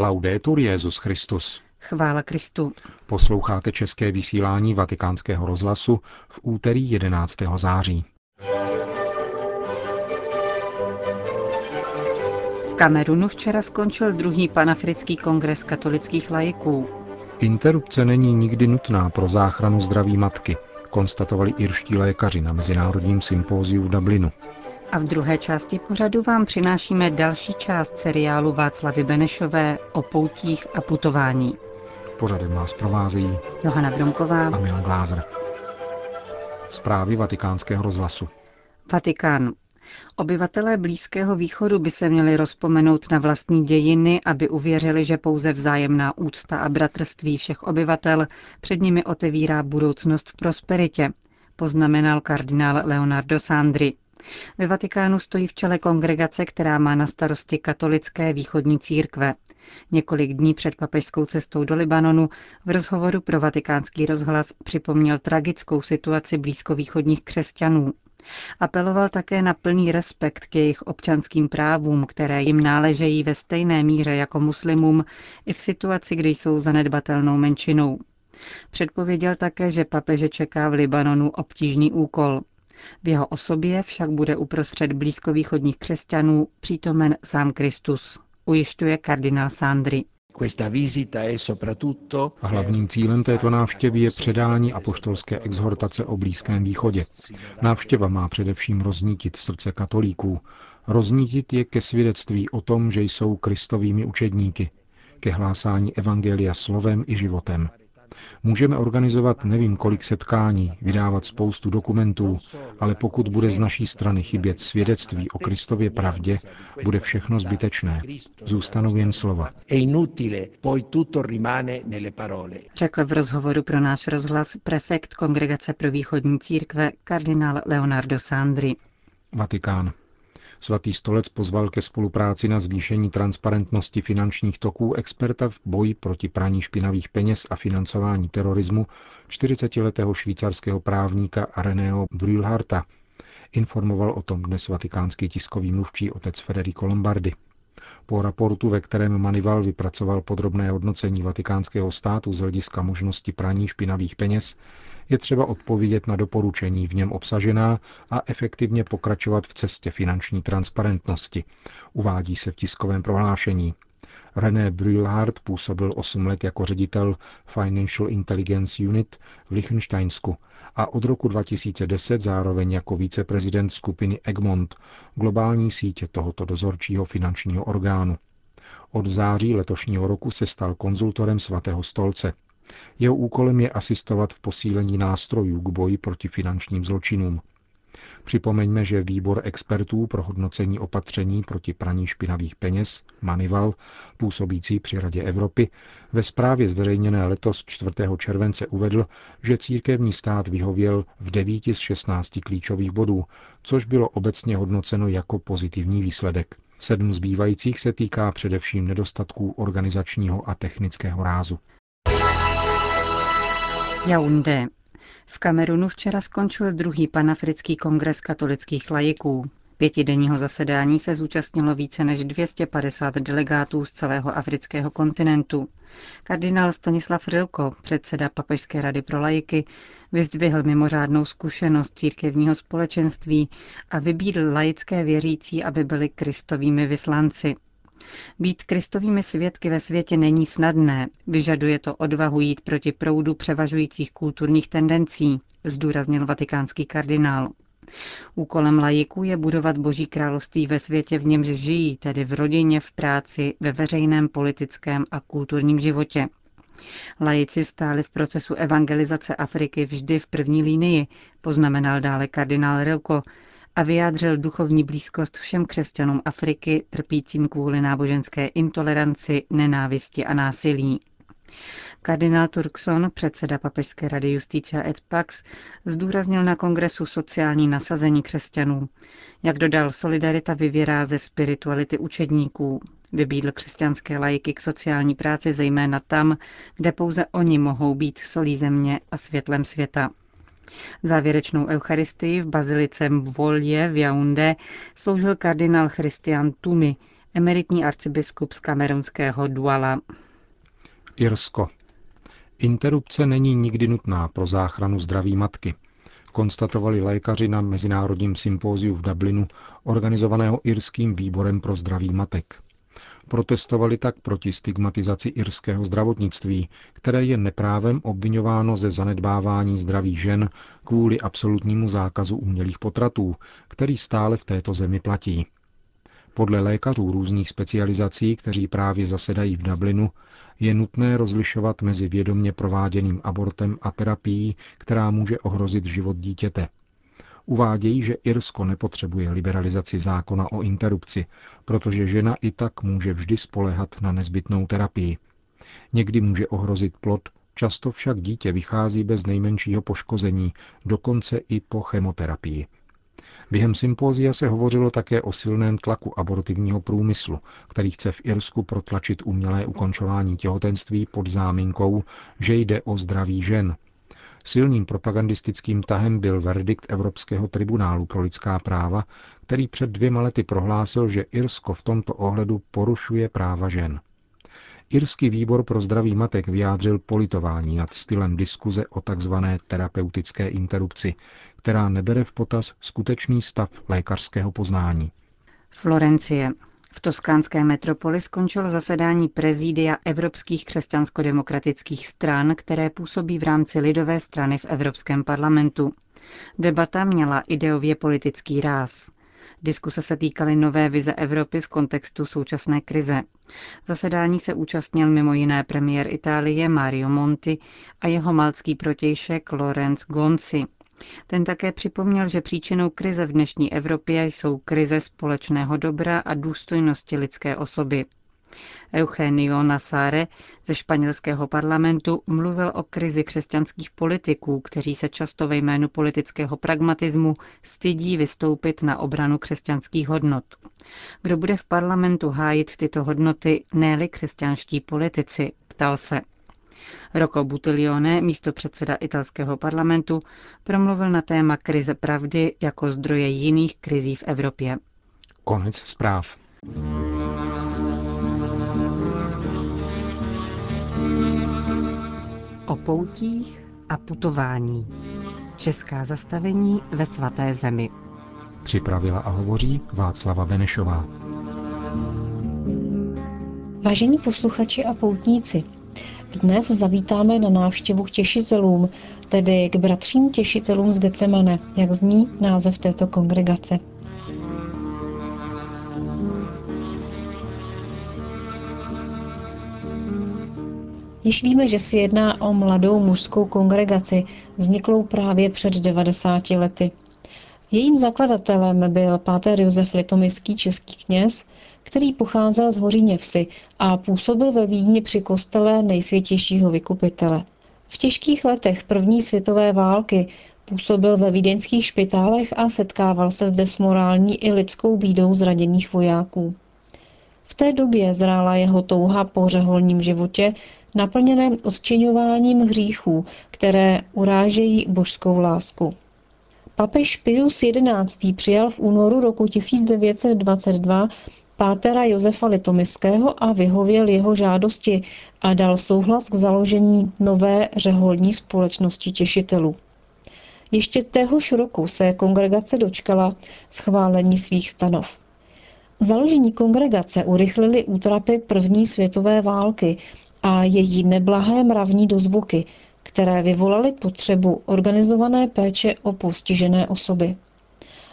Laudetur Jezus Christus. Chvála Kristu. Posloucháte české vysílání Vatikánského rozhlasu v úterý 11. září. V Kamerunu včera skončil druhý panafrický kongres katolických laiků. Interrupce není nikdy nutná pro záchranu zdraví matky, konstatovali irští lékaři na Mezinárodním sympóziu v Dublinu. A v druhé části pořadu vám přinášíme další část seriálu Václavy Benešové o poutích a putování. Pořadem vás provázejí Johana Bromková a Milan Glázer. Zprávy vatikánského rozhlasu. Vatikán. Obyvatelé Blízkého východu by se měli rozpomenout na vlastní dějiny, aby uvěřili, že pouze vzájemná úcta a bratrství všech obyvatel před nimi otevírá budoucnost v prosperitě, poznamenal kardinál Leonardo Sandri. Ve Vatikánu stojí v čele kongregace, která má na starosti katolické východní církve. Několik dní před papežskou cestou do Libanonu v rozhovoru pro vatikánský rozhlas připomněl tragickou situaci blízkovýchodních křesťanů. Apeloval také na plný respekt k jejich občanským právům, které jim náležejí ve stejné míře jako muslimům i v situaci, kdy jsou zanedbatelnou menšinou. Předpověděl také, že papeže čeká v Libanonu obtížný úkol. V jeho osobě však bude uprostřed blízkovýchodních křesťanů přítomen sám Kristus, ujišťuje kardinál Sandri. Hlavním cílem této návštěvy je předání apoštolské exhortace o Blízkém východě. Návštěva má především roznítit srdce katolíků. Roznítit je ke svědectví o tom, že jsou kristovými učedníky, ke hlásání evangelia slovem i životem. Můžeme organizovat nevím kolik setkání, vydávat spoustu dokumentů, ale pokud bude z naší strany chybět svědectví o Kristově pravdě, bude všechno zbytečné. Zůstanou jen slova. Řekl v rozhovoru pro náš rozhlas prefekt Kongregace pro východní církve kardinál Leonardo Sandri. Vatikán. Svatý stolec pozval ke spolupráci na zvýšení transparentnosti finančních toků experta v boji proti praní špinavých peněz a financování terorismu 40-letého švýcarského právníka Reného Brühlharta. Informoval o tom dnes vatikánský tiskový mluvčí otec Federico Lombardi. Po raportu, ve kterém Manival vypracoval podrobné hodnocení vatikánského státu z hlediska možnosti praní špinavých peněz, je třeba odpovědět na doporučení v něm obsažená a efektivně pokračovat v cestě finanční transparentnosti, uvádí se v tiskovém prohlášení. René Brühlhardt působil 8 let jako ředitel Financial Intelligence Unit v Liechtensteinsku a od roku 2010 zároveň jako viceprezident skupiny Egmont, globální sítě tohoto dozorčího finančního orgánu. Od září letošního roku se stal konzultorem svatého stolce. Jeho úkolem je asistovat v posílení nástrojů k boji proti finančním zločinům. Připomeňme, že výbor expertů pro hodnocení opatření proti praní špinavých peněz, Manival, působící při Radě Evropy, ve zprávě zveřejněné letos 4. července uvedl, že církevní stát vyhověl v 9 z 16 klíčových bodů, což bylo obecně hodnoceno jako pozitivní výsledek. Sedm zbývajících se týká především nedostatků organizačního a technického rázu. Jaundé. V Kamerunu včera skončil druhý panafrický kongres katolických laiků. Pětidenního zasedání se zúčastnilo více než 250 delegátů z celého afrického kontinentu. Kardinál Stanislav Rilko, předseda Papežské rady pro laiky, vyzdvihl mimořádnou zkušenost církevního společenství a vybídl laické věřící, aby byli kristovými vyslanci. Být kristovými svědky ve světě není snadné, vyžaduje to odvahu jít proti proudu převažujících kulturních tendencí, zdůraznil vatikánský kardinál. Úkolem lajiků je budovat Boží království ve světě, v němž žijí, tedy v rodině, v práci, ve veřejném politickém a kulturním životě. Lajici stáli v procesu evangelizace Afriky vždy v první línii, poznamenal dále kardinál Rilko, a vyjádřil duchovní blízkost všem křesťanům Afriky trpícím kvůli náboženské intoleranci, nenávisti a násilí. Kardinál Turkson, předseda Papežské rady Justícia et Pax, zdůraznil na kongresu sociální nasazení křesťanů. Jak dodal, solidarita vyvěrá ze spirituality učedníků. Vybídl křesťanské lajky k sociální práci zejména tam, kde pouze oni mohou být solí země a světlem světa. Závěrečnou eucharistii v bazilice Mvolje v Jaunde sloužil kardinál Christian Tumi, Emeritní arcibiskup z kamerunského Duala. Irsko. Interrupce není nikdy nutná pro záchranu zdraví matky, konstatovali lékaři na mezinárodním sympóziu v Dublinu, organizovaného Irským výborem pro zdraví matek. Protestovali tak proti stigmatizaci irského zdravotnictví, které je neprávem obvinováno ze zanedbávání zdraví žen kvůli absolutnímu zákazu umělých potratů, který stále v této zemi platí. Podle lékařů různých specializací, kteří právě zasedají v Dublinu, je nutné rozlišovat mezi vědomně prováděným abortem a terapií, která může ohrozit život dítěte. Uvádějí, že Irsko nepotřebuje liberalizaci zákona o interrupci, protože žena i tak může vždy spolehat na nezbytnou terapii. Někdy může ohrozit plod, často však dítě vychází bez nejmenšího poškození, dokonce i po chemoterapii. Během sympózia se hovořilo také o silném tlaku abortivního průmyslu, který chce v Irsku protlačit umělé ukončování těhotenství pod záminkou, že jde o zdraví žen. Silným propagandistickým tahem byl verdikt Evropského tribunálu pro lidská práva, který před dvěma lety prohlásil, že Irsko v tomto ohledu porušuje práva žen. Irský výbor pro zdraví matek vyjádřil politování nad stylem diskuze o tzv. terapeutické interrupci, která nebere v potaz skutečný stav lékařského poznání. Florencie. V toskánské metropoli skončilo zasedání prezídia evropských křesťansko-demokratických stran, které působí v rámci lidové strany v Evropském parlamentu. Debata měla ideově politický ráz. Diskuse se týkaly nové vize Evropy v kontextu současné krize. Zasedání se účastnil mimo jiné premiér Itálie Mario Monti a jeho malcký protějšek Lorenz Gonzi. Ten také připomněl, že příčinou krize v dnešní Evropě jsou krize společného dobra a důstojnosti lidské osoby. Eugenio Nassare ze španělského parlamentu mluvil o krizi křesťanských politiků, kteří se často ve jménu politického pragmatismu stydí vystoupit na obranu křesťanských hodnot. Kdo bude v parlamentu hájit tyto hodnoty, ne křesťanští politici, ptal se. Roko Butilione, místo předseda italského parlamentu, promluvil na téma krize pravdy jako zdroje jiných krizí v Evropě. Konec zpráv. O poutích a putování. Česká zastavení ve svaté zemi. Připravila a hovoří Václava Benešová. Vážení posluchači a poutníci, dnes zavítáme na návštěvu k těšitelům, tedy k bratřím těšitelům z Gecemane, jak zní název této kongregace. Již víme, že se jedná o mladou mužskou kongregaci, vzniklou právě před 90 lety. Jejím zakladatelem byl páter Josef Litomyský český kněz, který pocházel z Hoříně vsi a působil ve Vídni při kostele nejsvětějšího vykupitele. V těžkých letech první světové války působil ve vídeňských špitálech a setkával se zde s morální i lidskou bídou zraněných vojáků. V té době zrála jeho touha po řeholním životě, naplněném odčiňováním hříchů, které urážejí božskou lásku. Papež Pius XI. přijal v únoru roku 1922 pátera Josefa Litomyského a vyhověl jeho žádosti a dal souhlas k založení nové řeholní společnosti těšitelů. Ještě téhož roku se kongregace dočkala schválení svých stanov. Založení kongregace urychlili útrapy první světové války a její neblahé mravní dozvuky, které vyvolaly potřebu organizované péče o postižené osoby.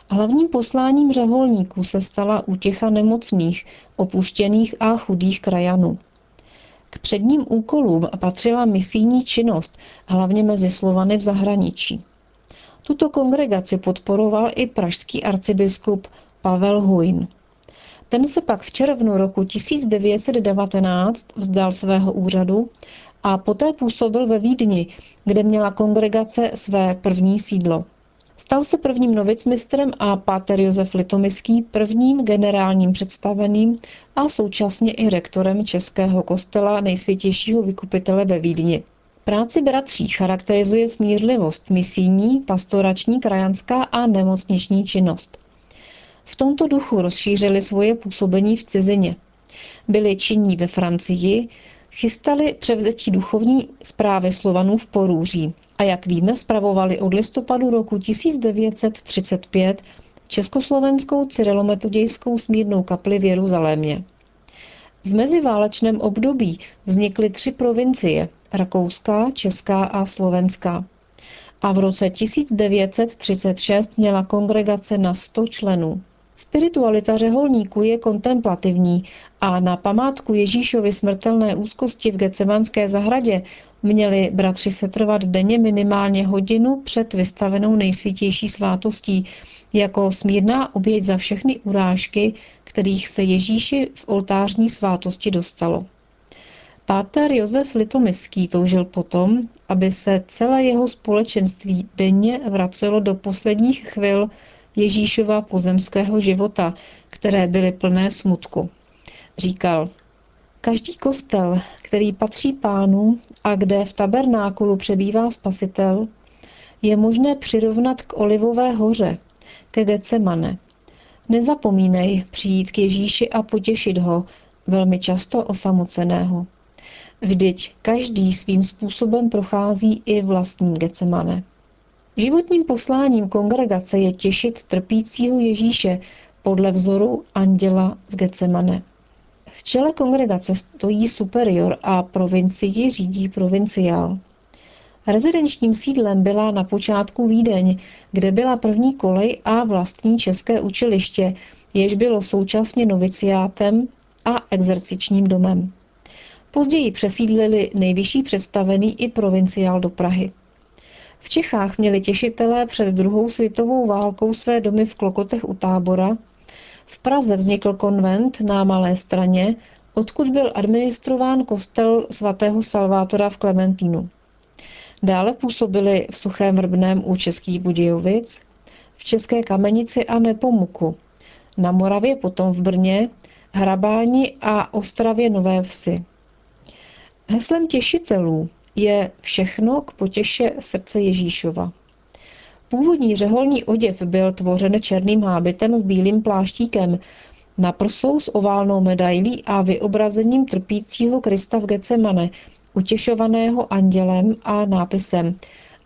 Hlavním posláním řeholníků se stala útěcha nemocných, opuštěných a chudých krajanů. K předním úkolům patřila misijní činnost, hlavně mezi Slovany v zahraničí. Tuto kongregaci podporoval i pražský arcibiskup Pavel Huin. Ten se pak v červnu roku 1919 vzdal svého úřadu a poté působil ve Vídni, kde měla kongregace své první sídlo. Stal se prvním novicmistrem a páter Josef Litomyský prvním generálním představeným a současně i rektorem Českého kostela nejsvětějšího vykupitele ve Vídni. Práci bratří charakterizuje smířlivost misijní, pastorační, krajanská a nemocniční činnost. V tomto duchu rozšířili svoje působení v cizině. Byli činní ve Francii, chystali převzetí duchovní zprávy Slovanů v Porůří a jak víme, spravovali od listopadu roku 1935 československou cyrilometodějskou smírnou kapli v Jeruzalémě. V meziválečném období vznikly tři provincie – Rakouská, Česká a Slovenská. A v roce 1936 měla kongregace na 100 členů. Spiritualita řeholníků je kontemplativní a na památku Ježíšovy smrtelné úzkosti v Gecemanské zahradě měli bratři setrvat denně minimálně hodinu před vystavenou nejsvětější svátostí, jako smírná oběť za všechny urážky, kterých se Ježíši v oltářní svátosti dostalo. Páter Josef Litomyský toužil potom, aby se celé jeho společenství denně vracelo do posledních chvil Ježíšova pozemského života, které byly plné smutku. Říkal, každý kostel, který patří pánu a kde v tabernákulu přebývá spasitel, je možné přirovnat k Olivové hoře, ke Getsemane. Nezapomínej přijít k Ježíši a potěšit ho, velmi často osamoceného. Vždyť každý svým způsobem prochází i vlastní Getsemane. Životním posláním kongregace je těšit trpícího Ježíše podle vzoru anděla v Getsemane. V čele kongregace stojí superior a provincii řídí provinciál. Rezidenčním sídlem byla na počátku Vídeň, kde byla první kolej a vlastní české učiliště, jež bylo současně noviciátem a exercičním domem. Později přesídlili nejvyšší představený i provinciál do Prahy. V Čechách měli těšitelé před druhou světovou válkou své domy v Klokotech u tábora. V Praze vznikl konvent na Malé straně, odkud byl administrován kostel svatého Salvátora v Klementínu. Dále působili v Suchém Vrbném u Českých Budějovic, v České Kamenici a Nepomuku, na Moravě potom v Brně, Hrabáni a Ostravě Nové Vsi. Heslem těšitelů je všechno k potěše srdce Ježíšova. Původní řeholní oděv byl tvořen černým hábitem s bílým pláštíkem, na prsou s oválnou medailí a vyobrazením trpícího Krista v Getsemane, utěšovaného andělem a nápisem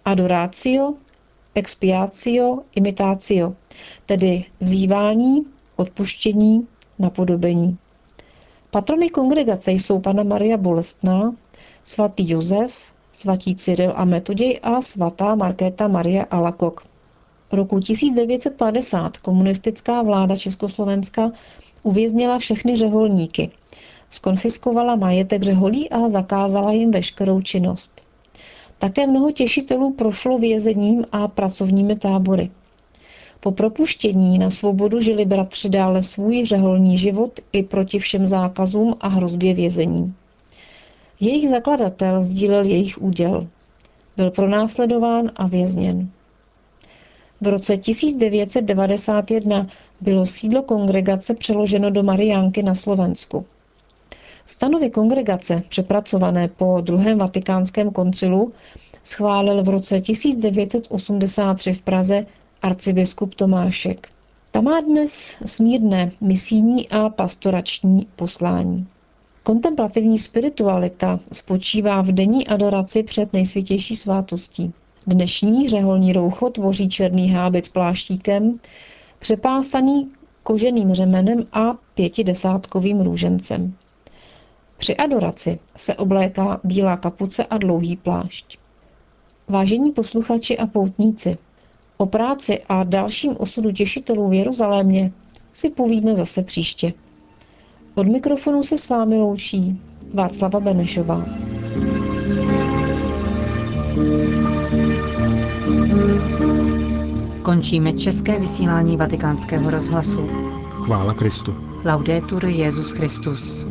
Adoratio, expiatio, imitatio, tedy vzývání, odpuštění, napodobení. Patrony kongregace jsou Pana Maria Bolestná, svatý Josef, svatí Cyril a Metoděj a svatá Markéta Maria Alakok. Roku 1950 komunistická vláda Československa uvěznila všechny řeholníky, skonfiskovala majetek řeholí a zakázala jim veškerou činnost. Také mnoho těšitelů prošlo vězením a pracovními tábory. Po propuštění na svobodu žili bratři dále svůj řeholní život i proti všem zákazům a hrozbě vězení. Jejich zakladatel sdílel jejich úděl. Byl pronásledován a vězněn. V roce 1991 bylo sídlo kongregace přeloženo do Mariánky na Slovensku. Stanovy kongregace, přepracované po druhém vatikánském koncilu, schválil v roce 1983 v Praze arcibiskup Tomášek. Ta má dnes smírné misijní a pastorační poslání. Kontemplativní spiritualita spočívá v denní adoraci před nejsvětější svátostí. Dnešní řeholní roucho tvoří černý hábit s pláštíkem, přepásaný koženým řemenem a pětidesátkovým růžencem. Při adoraci se obléká bílá kapuce a dlouhý plášť. Vážení posluchači a poutníci, o práci a dalším osudu těšitelů v Jeruzalémě si povíme zase příště. Od mikrofonu se s vámi loučí Václava Benešová. Končíme české vysílání vatikánského rozhlasu. Chvála Kristu. Laudetur Jezus Christus.